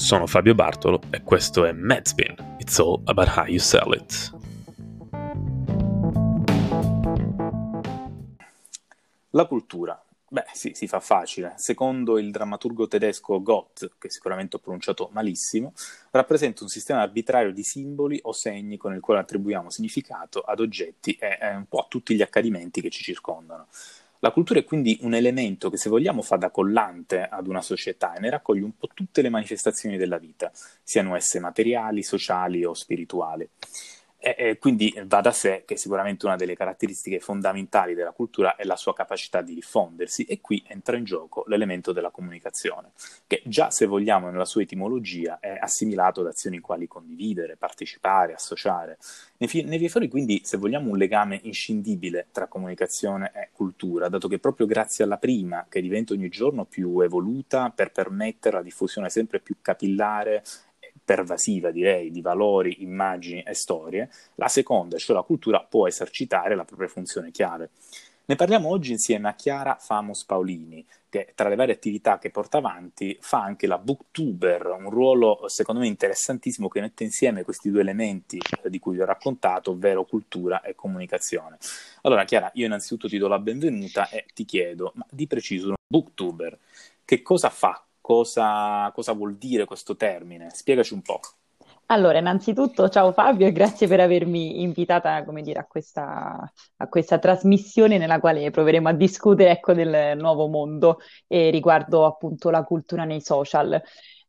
Sono Fabio Bartolo e questo è Medspin. It's all about how you sell it. La cultura. Beh, sì, si fa facile. Secondo il drammaturgo tedesco Gott, che sicuramente ho pronunciato malissimo, rappresenta un sistema arbitrario di simboli o segni con il quale attribuiamo significato ad oggetti e eh, un po' a tutti gli accadimenti che ci circondano. La cultura è quindi un elemento che, se vogliamo, fa da collante ad una società e ne raccoglie un po' tutte le manifestazioni della vita, siano esse materiali, sociali o spirituali. E, e quindi va da sé che sicuramente una delle caratteristiche fondamentali della cultura è la sua capacità di diffondersi e qui entra in gioco l'elemento della comunicazione, che già se vogliamo nella sua etimologia è assimilato ad azioni quali condividere, partecipare, associare. Ne, fi- ne viene fuori quindi, se vogliamo, un legame inscindibile tra comunicazione e cultura, dato che proprio grazie alla prima, che diventa ogni giorno più evoluta per permettere la diffusione sempre più capillare pervasiva, direi, di valori, immagini e storie, la seconda, cioè la cultura, può esercitare la propria funzione chiave. Ne parliamo oggi insieme a Chiara Famos Paolini, che tra le varie attività che porta avanti fa anche la booktuber, un ruolo secondo me interessantissimo che mette insieme questi due elementi di cui vi ho raccontato, ovvero cultura e comunicazione. Allora Chiara, io innanzitutto ti do la benvenuta e ti chiedo, ma di preciso un booktuber, che cosa fa cosa, cosa vuol dire questo termine? Spiegaci un po'. Allora, innanzitutto ciao Fabio e grazie per avermi invitata, dire, a questa, a questa trasmissione nella quale proveremo a discutere, ecco, del nuovo mondo e riguardo appunto la cultura nei social.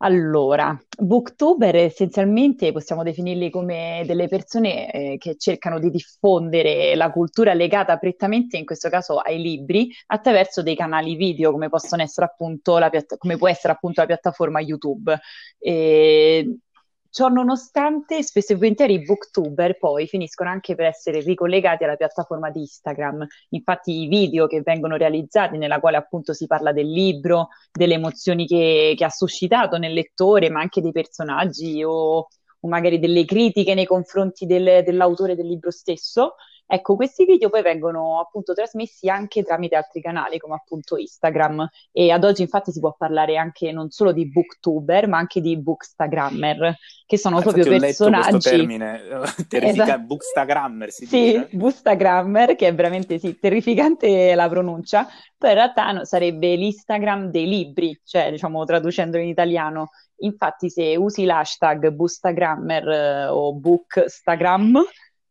Allora, booktuber essenzialmente possiamo definirli come delle persone eh, che cercano di diffondere la cultura legata prettamente, in questo caso, ai libri, attraverso dei canali video, come essere appunto piatta- come può essere appunto la piattaforma YouTube. E Ciò nonostante, spesso e volentieri i booktuber poi finiscono anche per essere ricollegati alla piattaforma di Instagram. Infatti i video che vengono realizzati, nella quale appunto si parla del libro, delle emozioni che, che ha suscitato nel lettore, ma anche dei personaggi o, o magari delle critiche nei confronti del, dell'autore del libro stesso, Ecco, questi video poi vengono appunto trasmessi anche tramite altri canali come appunto Instagram e ad oggi infatti si può parlare anche non solo di booktuber ma anche di bookstagrammer che sono ah, proprio personaggi. Ho questo termine terrificante, esatto. bookstagrammer si sì, dice. bookstagrammer che è veramente sì, terrificante la pronuncia, però in realtà no, sarebbe l'Instagram dei libri, cioè diciamo traducendolo in italiano. Infatti se usi l'hashtag bookstagrammer eh, o bookstagram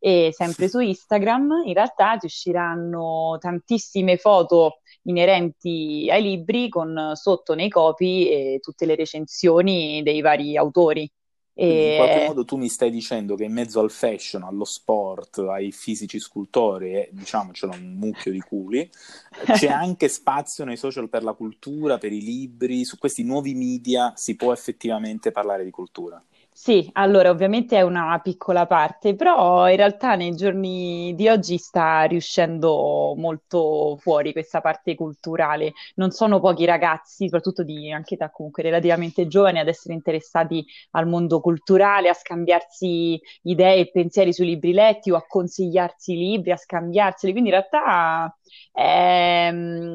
e sempre su Instagram in realtà ti usciranno tantissime foto inerenti ai libri con sotto nei copy e tutte le recensioni dei vari autori. E... In qualche modo tu mi stai dicendo che in mezzo al fashion, allo sport, ai fisici scultori e diciamo c'è un mucchio di culi, c'è anche spazio nei social per la cultura, per i libri, su questi nuovi media si può effettivamente parlare di cultura. Sì, allora ovviamente è una piccola parte, però in realtà nei giorni di oggi sta riuscendo molto fuori questa parte culturale. Non sono pochi ragazzi, soprattutto di anche età comunque relativamente giovani, ad essere interessati al mondo culturale, a scambiarsi idee e pensieri sui libri letti o a consigliarsi libri, a scambiarseli. Quindi in realtà è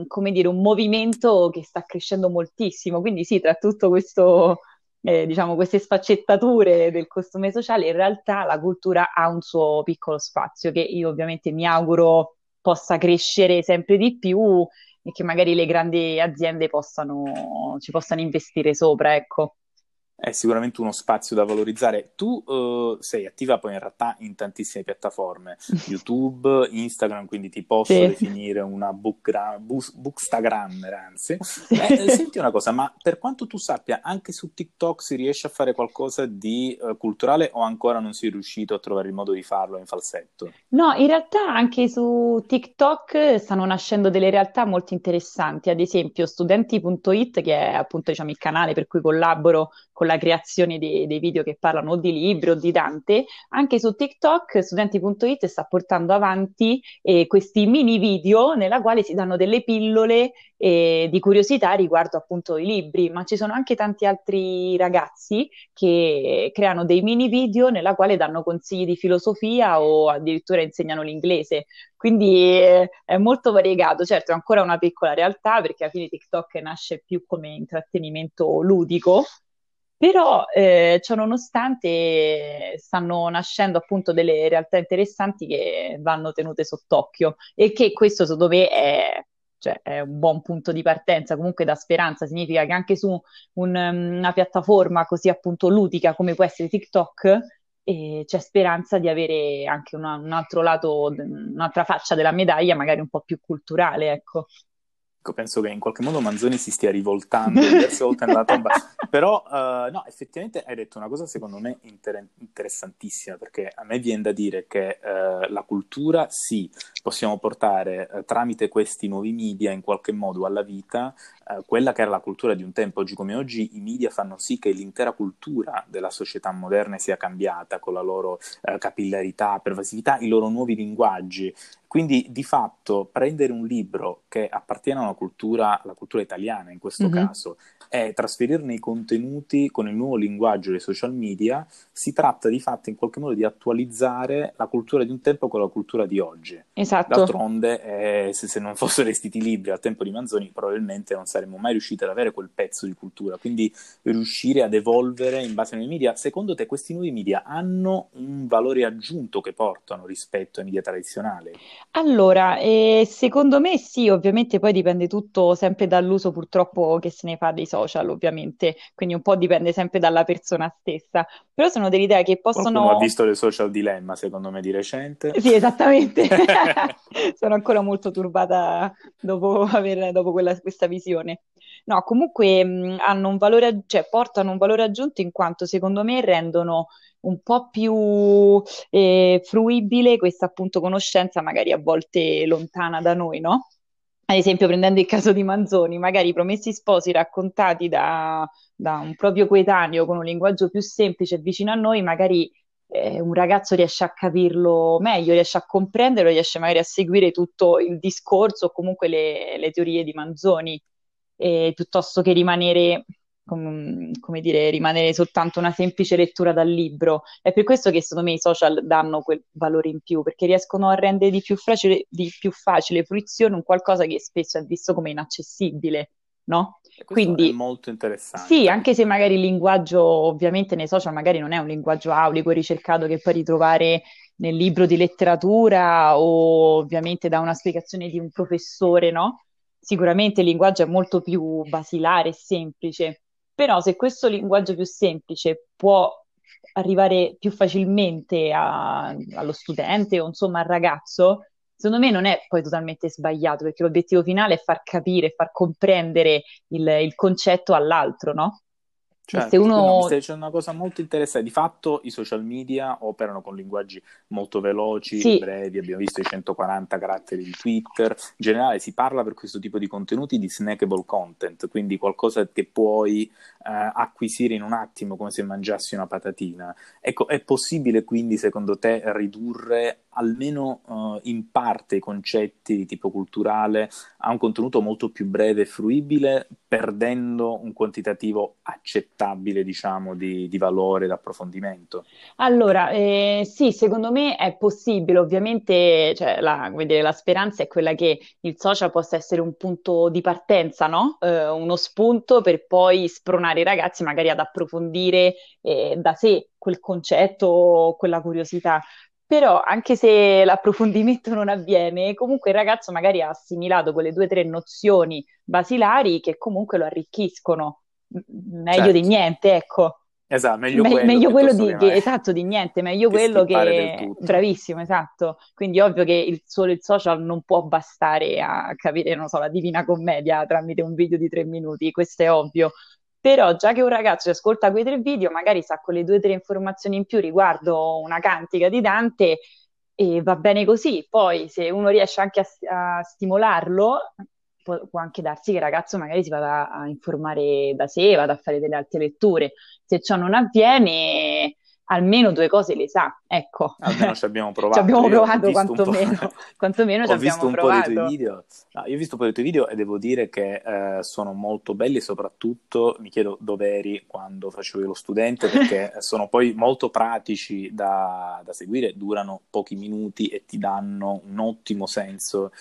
come dire un movimento che sta crescendo moltissimo. Quindi sì, tra tutto questo eh, diciamo, queste sfaccettature del costume sociale, in realtà la cultura ha un suo piccolo spazio che io ovviamente mi auguro possa crescere sempre di più e che magari le grandi aziende possano, ci possano investire sopra, ecco è sicuramente uno spazio da valorizzare. Tu uh, sei attiva poi in realtà in tantissime piattaforme, YouTube, Instagram, quindi ti posso sì. definire una bookgra- book, bookstagrammer, anzi. Eh, senti una cosa, ma per quanto tu sappia, anche su TikTok si riesce a fare qualcosa di uh, culturale o ancora non sei riuscito a trovare il modo di farlo in falsetto? No, in realtà anche su TikTok stanno nascendo delle realtà molto interessanti, ad esempio studenti.it, che è appunto diciamo, il canale per cui collaboro con la creazione di, dei video che parlano o di libri o di Dante, anche su TikTok studenti.it sta portando avanti eh, questi mini video nella quale si danno delle pillole eh, di curiosità riguardo appunto i libri, ma ci sono anche tanti altri ragazzi che creano dei mini video nella quale danno consigli di filosofia o addirittura insegnano l'inglese. Quindi eh, è molto variegato, certo è ancora una piccola realtà perché alla fine TikTok nasce più come intrattenimento ludico, Però, eh, ciò nonostante, stanno nascendo appunto delle realtà interessanti che vanno tenute sott'occhio e che questo, secondo me, è, cioè, è un buon punto di partenza, comunque da speranza, significa che anche su un, una piattaforma così appunto ludica come può essere TikTok, eh, c'è speranza di avere anche una, un altro lato, un'altra faccia della medaglia, magari un po' più culturale, ecco. Ecco, penso che in qualche modo Manzoni si stia rivoltando diverse volte nella tomba, però uh, no, effettivamente hai detto una cosa secondo me inter- interessantissima, perché a me viene da dire che uh, la cultura sì, possiamo portare uh, tramite questi nuovi media in qualche modo alla vita quella che era la cultura di un tempo, oggi come oggi i media fanno sì che l'intera cultura della società moderna sia cambiata con la loro capillarità, pervasività, i loro nuovi linguaggi quindi di fatto prendere un libro che appartiene a una cultura, alla cultura italiana in questo mm-hmm. caso, e trasferirne i contenuti con il nuovo linguaggio dei social media, si tratta di fatto in qualche modo di attualizzare la cultura di un tempo con la cultura di oggi. Esatto. D'altronde, eh, se, se, non fossero esistiti i libri al tempo di Manzoni, probabilmente non saremmo mai riusciti ad avere quel pezzo di cultura. Quindi riuscire ad evolvere in base ai nuovi media, secondo te questi nuovi media hanno un valore aggiunto che portano rispetto ai media tradizionali? Allora, eh, secondo me sì, ovviamente poi dipende tutto sempre dall'uso purtroppo che se ne fa dei social, ovviamente, quindi un po' dipende sempre dalla persona stessa, però sono delle idee che possono... Qualcuno ha visto le social dilemma, secondo me, di recente. Sì, esattamente, sono ancora molto turbata dopo, aver, dopo quella, questa visione. No, comunque mh, hanno un valore, cioè portano un valore aggiunto in quanto secondo me rendono un po' più eh, fruibile questa appunto conoscenza, magari a volte lontana da noi, no? Ad esempio, prendendo il caso di Manzoni, magari i promessi sposi raccontati da, da un proprio coetaneo con un linguaggio più semplice e vicino a noi, magari eh, un ragazzo riesce a capirlo meglio, riesce a comprenderlo, riesce magari a seguire tutto il discorso o comunque le, le teorie di Manzoni, eh, piuttosto che rimanere com- dire, rimanere soltanto una semplice lettura dal libro. È per questo che secondo me i social danno quel valore in più, perché riescono a rendere di più facile, di più facile fruizione un qualcosa che spesso è visto come inaccessibile. No? Quindi è molto interessante. Sì, anche se magari il linguaggio, ovviamente nei social magari non è un linguaggio aulico e ricercato che puoi ritrovare nel libro di letteratura o ovviamente da una spiegazione di un professore, no? Sicuramente il linguaggio è molto più basilare e semplice, però se questo linguaggio più semplice può arrivare più facilmente a, allo studente o insomma al ragazzo, secondo me non è poi totalmente sbagliato, perché l'obiettivo finale è far capire, far comprendere il, il concetto all'altro, no? Certo, se uno... no, c'è una cosa molto interessante. Di fatto i social media operano con linguaggi molto veloci, sì. brevi, abbiamo visto i 140 caratteri di Twitter. In generale si parla per questo tipo di contenuti di snackable content, quindi qualcosa che puoi eh, acquisire in un attimo come se mangiassi una patatina. Ecco, è possibile quindi secondo te ridurre almeno uh, in parte i concetti di tipo culturale a un contenuto molto più breve e fruibile, perdendo un quantitativo accettabile, diciamo, di, di valore d'approfondimento? Allora, eh, sì, secondo me è possibile. Ovviamente, cioè, la, dire, la, speranza è quella che il social possa essere un punto di partenza, no? Eh, uno spunto per poi spronare i ragazzi magari ad approfondire eh, da sé quel concetto, quella curiosità. Però anche se l'approfondimento non avviene, comunque il ragazzo magari ha assimilato quelle due o tre nozioni basilari che comunque lo arricchiscono. Meglio certo. di niente, ecco. Esatto, meglio Me- quello, meglio quello di, che, esatto, di niente, meglio che quello che... Bravissimo, esatto. Quindi ovvio che il, solo il social non può bastare a capire, non so, la Divina Commedia tramite un video di tre minuti, questo è ovvio. Però già che un ragazzo ascolta quei tre video, magari sa quelle due o tre informazioni in più riguardo una cantica di Dante e va bene così. Poi se uno riesce anche a, a stimolarlo, può, può, anche darsi che il ragazzo magari si vada a informare da sé, vada a fare delle altre letture. Se ciò non avviene, almeno due cose le sa, ecco. Almeno ci abbiamo provato. ci abbiamo provato quantomeno, quantomeno ci ho visto un provato. po' dei tuoi video. No, io ho visto un po' dei tuoi video e devo dire che eh, sono molto belli e soprattutto mi chiedo dove eri quando facevo lo studente perché sono poi molto pratici da, da seguire, durano pochi minuti e ti danno un ottimo senso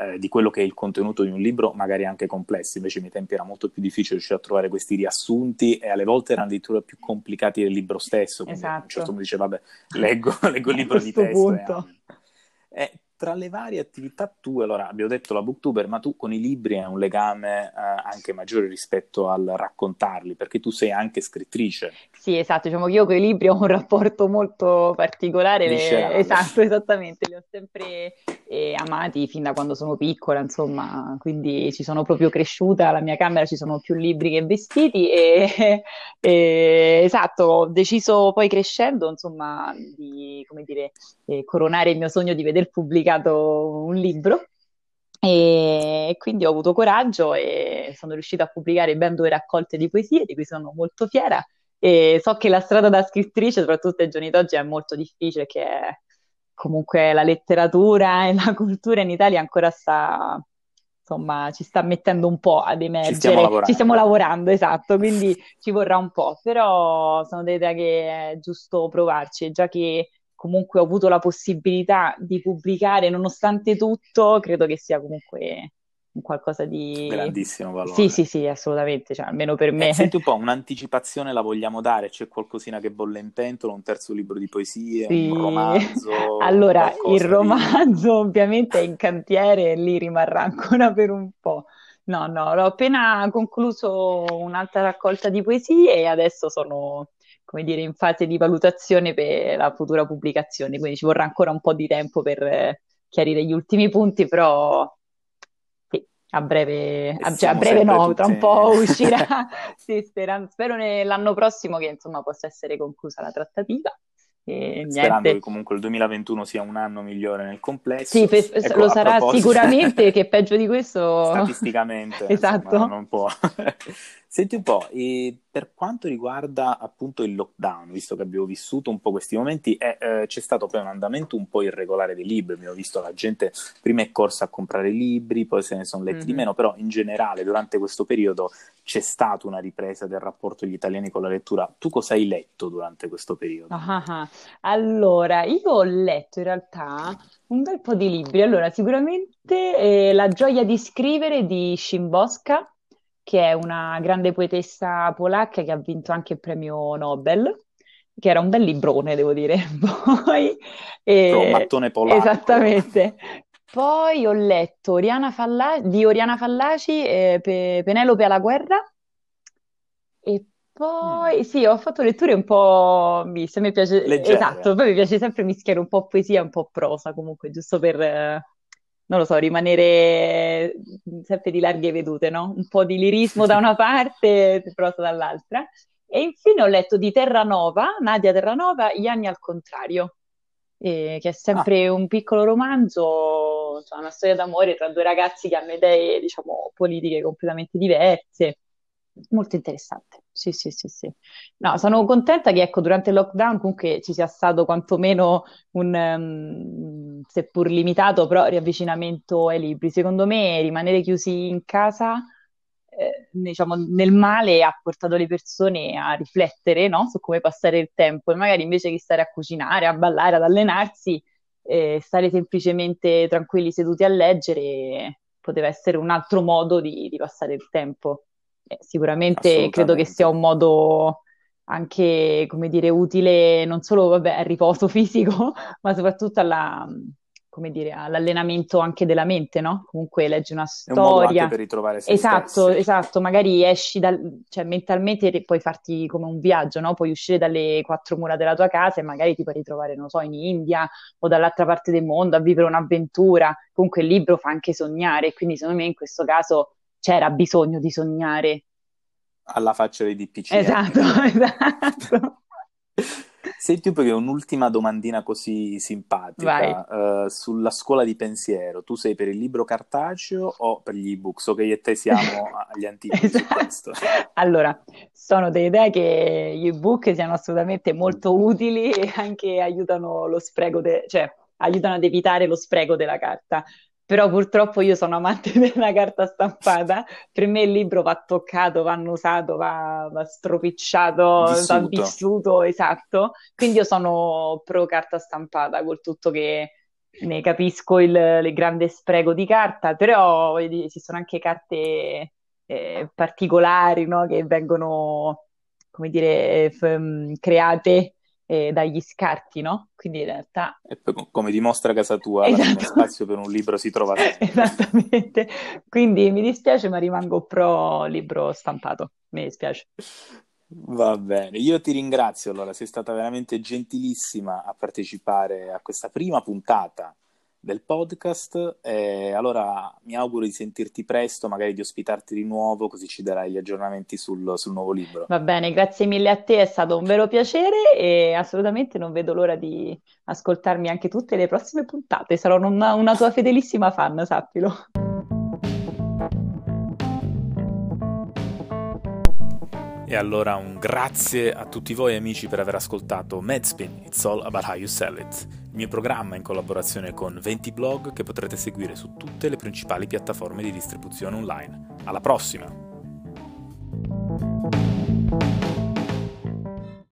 eh, di quello che è il contenuto di un libro, magari anche complessi. Invece ai miei tempi era molto più difficile riuscire a trovare questi riassunti e alle volte erano addirittura più complicati del libro stesso. Quindi esatto. a un certo punto dice, vabbè, leggo, leggo il libro di testo. E, eh, tra le varie attività tue, allora abbiamo detto la booktuber, ma tu con i libri hai un legame eh, anche maggiore rispetto al raccontarli, perché tu sei anche scrittrice. Sì, esatto, diciamo che io con i libri ho un rapporto molto particolare, le... esatto, esattamente, li ho sempre eh, amati fin da quando sono piccola, insomma, quindi ci sono proprio cresciuta, alla mia camera ci sono più libri che vestiti e, e esatto, ho deciso poi crescendo, insomma, di, come dire, eh, coronare il mio sogno di veder pubblicato un libro e quindi ho avuto coraggio e sono riuscita a pubblicare ben due raccolte di poesie, di cui sono molto fiera. E so che la strada da scrittrice, soprattutto ai giorni d'oggi, è molto difficile, che comunque la letteratura e la cultura in Italia ancora sta, insomma, ci sta mettendo un po' ad emergere. Ci stiamo lavorando, ci stiamo lavorando esatto, quindi ci vorrà un po', però sono dell'idea che è giusto provarci, già che comunque ho avuto la possibilità di pubblicare, nonostante tutto, credo che sia comunque un qualcosa di grandissimo valore. Sì, sì, sì, assolutamente, cioè, almeno per me. Eh, senti un po', un'anticipazione la vogliamo dare? C'è qualcosina che bolle in pentola, un terzo libro di poesie, sì. un romanzo? allora, il romanzo di... ovviamente è in cantiere e lì rimarrà ancora per un po'. No, no, ho appena concluso un'altra raccolta di poesie e adesso sono come dire, in fase di valutazione per la futura pubblicazione, quindi ci vorrà ancora un po' di tempo per eh, chiarire gli ultimi punti, però a breve, a, cioè, a breve no, tutte... tra un po' uscirà, sì, spero, spero l'anno prossimo che insomma possa essere conclusa la trattativa. E Sperando niente. che comunque il 2021 sia un anno migliore nel complesso. Sì, pe- ecco, lo sarà proposito... sicuramente, che peggio di questo... Statisticamente, esatto. Insomma, non può... Senti un po', per quanto riguarda appunto il lockdown, visto che abbiamo vissuto un po' questi momenti, eh, eh, c'è stato poi un andamento un po' irregolare dei libri, abbiamo visto la gente prima è corsa a comprare libri, poi se ne sono letti mm-hmm. di meno, però in generale durante questo periodo c'è stata una ripresa del rapporto degli italiani con la lettura. Tu cosa hai letto durante questo periodo? Ah, ah. Allora, io ho letto in realtà un bel po' di libri. Allora, sicuramente eh, La gioia di scrivere di Szymborska, che è una grande poetessa polacca che ha vinto anche il premio Nobel, che era un bel librone, devo dire. Poi, eh, un mattone polacco. Esattamente. Poi ho letto Oriana Falla- di Oriana Fallaci, eh, Pe- Penelope alla guerra, e poi mm. sì, ho fatto letture un po' miste, mi piace, Leggere. esatto, poi mi piace sempre mischiare un po' poesia e un po' prosa, comunque, giusto per, non lo so, rimanere sempre di larghe vedute, no? Un po' di lirismo da una parte prosa dall'altra. E infine ho letto di Terranova, Nadia Terranova, Gli anni al contrario, eh, che è sempre ah. un piccolo romanzo, cioè una storia d'amore tra due ragazzi che hanno idee, diciamo, politiche completamente diverse. Molto interessante. Sì, sì, sì, sì. No, sono contenta che, ecco, durante il lockdown comunque ci sia stato quantomeno un, um, seppur limitato, però riavvicinamento ai libri. Secondo me rimanere chiusi in casa, eh, diciamo, nel male ha portato le persone a riflettere, no? Su come passare il tempo e magari invece che stare a cucinare, a ballare, ad allenarsi, eh, stare semplicemente tranquilli seduti a leggere poteva essere un altro modo di, di passare il tempo. Eh, sicuramente credo che sia un modo anche, come dire, utile non solo vabbè, al riposo fisico, ma soprattutto alla, come dire, all'allenamento anche della mente, no? Comunque leggi una storia. per ritrovare se Esatto, stessi. esatto, magari esci dal, cioè mentalmente puoi farti come un viaggio, no? Puoi uscire dalle quattro mura della tua casa e magari ti puoi ritrovare, non so, in India o dall'altra parte del mondo a vivere un'avventura. Comunque il libro fa anche sognare, quindi secondo me in questo caso c'era bisogno di sognare. Alla faccia dei DPC. Esatto, esatto. Senti che un'ultima domandina così simpatica uh, sulla scuola di pensiero. Tu sei per il libro cartaceo o per gli ebook? So che io e te siamo agli antichi esatto. questo. Allora, sono dell'idea che gli ebook siano assolutamente molto utili e anche aiutano lo spreco, de- cioè aiutano ad evitare lo spreco della carta però purtroppo io sono amante della carta stampata, per me il libro va toccato, va annusato, va, va stropicciato, vissuto. va vissuto, esatto, quindi io sono pro carta stampata, col tutto che ne capisco il, il grande spreco di carta, però esistono anche carte eh, particolari no? che vengono, come dire, f- create eh, dagli scarti, no? Quindi in realtà... Come dimostra casa tua, esatto. spazio per un libro si trova. Esattamente. Quindi mi dispiace, ma rimango pro libro stampato. Mi dispiace. Va bene, io ti ringrazio allora, sei stata veramente gentilissima a partecipare a questa prima puntata del podcast. E allora mi auguro di sentirti presto, magari di ospitarti di nuovo, così ci darai gli aggiornamenti sul, sul, nuovo libro. Va bene, grazie mille a te, è stato un vero piacere e assolutamente non vedo l'ora di ascoltarmi anche tutte le prossime puntate. Sarò una, una tua fedelissima fan, sappilo. E allora un grazie a tutti voi amici per aver ascoltato Medspin, It's All About How You Sell It, il mio programma in collaborazione con 20 blog che potrete seguire su tutte le principali piattaforme di distribuzione online. Alla prossima!